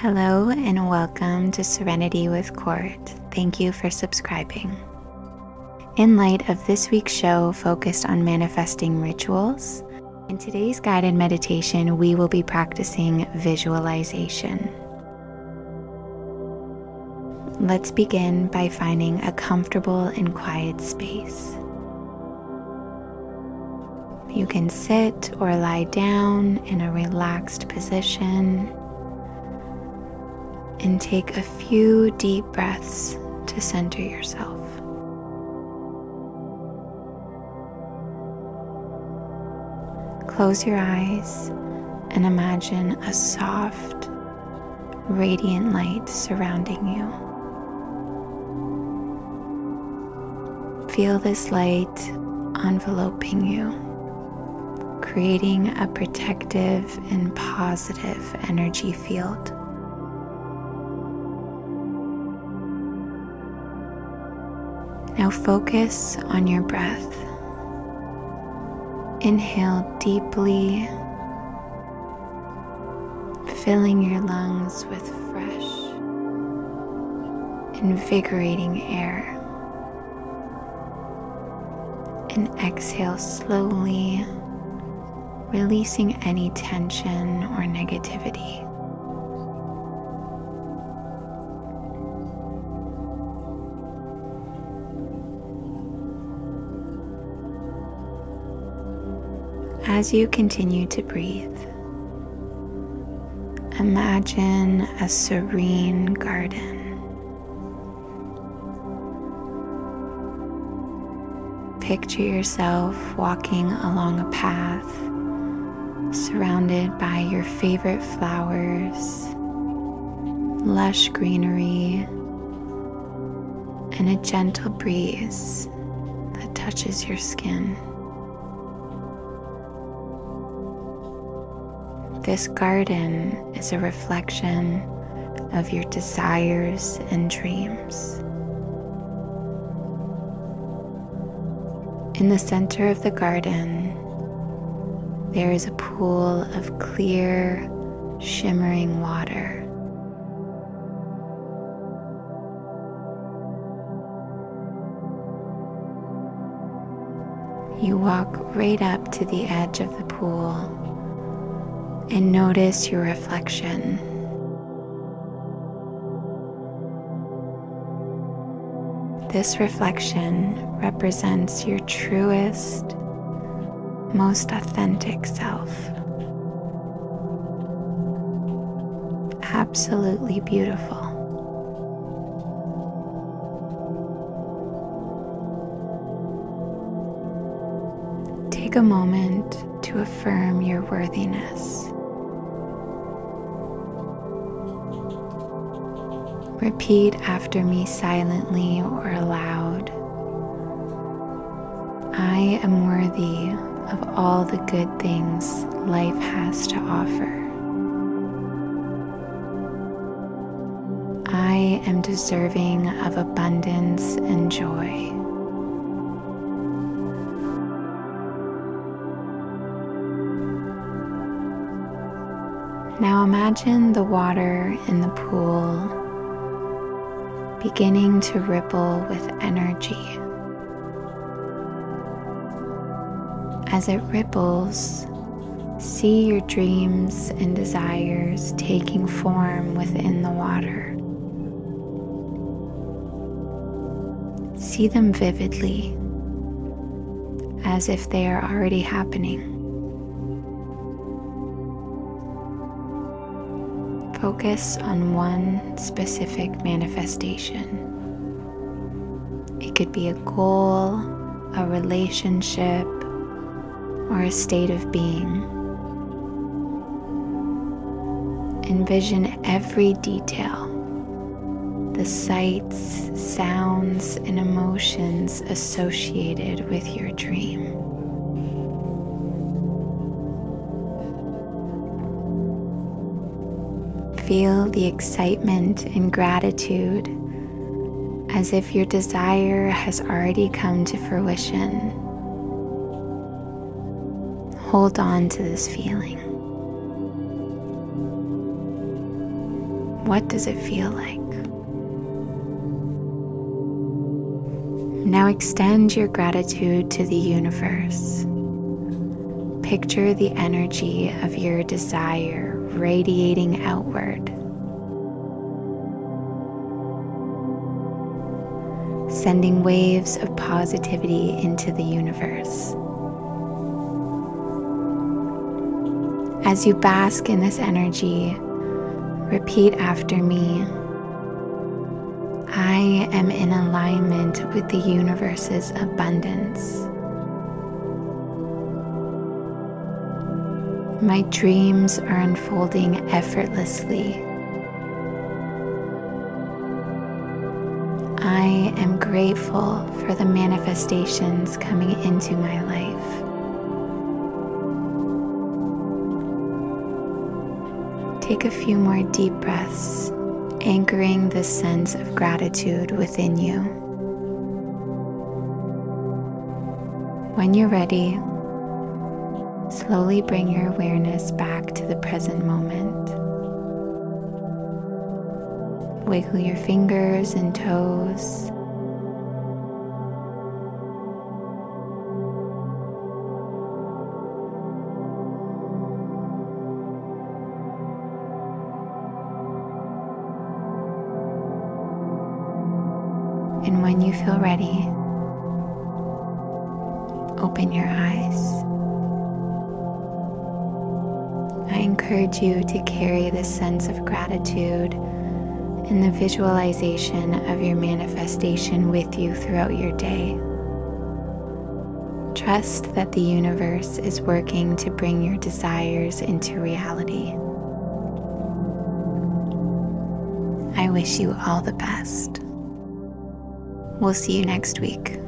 Hello and welcome to Serenity with Court. Thank you for subscribing. In light of this week's show focused on manifesting rituals, in today's guided meditation, we will be practicing visualization. Let's begin by finding a comfortable and quiet space. You can sit or lie down in a relaxed position and take a few deep breaths to center yourself. Close your eyes and imagine a soft, radiant light surrounding you. Feel this light enveloping you, creating a protective and positive energy field. Now focus on your breath. Inhale deeply, filling your lungs with fresh, invigorating air. And exhale slowly, releasing any tension or negativity. As you continue to breathe, imagine a serene garden. Picture yourself walking along a path surrounded by your favorite flowers, lush greenery, and a gentle breeze that touches your skin. This garden is a reflection of your desires and dreams. In the center of the garden, there is a pool of clear, shimmering water. You walk right up to the edge of the pool and notice your reflection. This reflection represents your truest, most authentic self. Absolutely beautiful. Take a moment to affirm your worthiness. Repeat after me silently or aloud. I am worthy of all the good things life has to offer. I am deserving of abundance and joy. Now imagine the water in the pool beginning to ripple with energy. As it ripples, see your dreams and desires taking form within the water. See them vividly, as if they are already happening. Focus on one specific manifestation. It could be a goal, a relationship, or a state of being. Envision every detail the sights, sounds, and emotions associated with your dream. Feel the excitement and gratitude as if your desire has already come to fruition. Hold on to this feeling. What does it feel like? Now extend your gratitude to the universe. Picture the energy of your desire radiating outward. Sending waves of positivity into the universe. As you bask in this energy, repeat after me I am in alignment with the universe's abundance. My dreams are unfolding effortlessly. I am grateful for the manifestations coming into my life. Take a few more deep breaths, anchoring the sense of gratitude within you. When you're ready, Slowly bring your awareness back to the present moment. Wiggle your fingers and toes. And when you feel ready, open your eyes. I encourage you to carry this sense of gratitude and the visualization of your manifestation with you throughout your day. Trust that the universe is working to bring your desires into reality. I wish you all the best. We'll see you next week.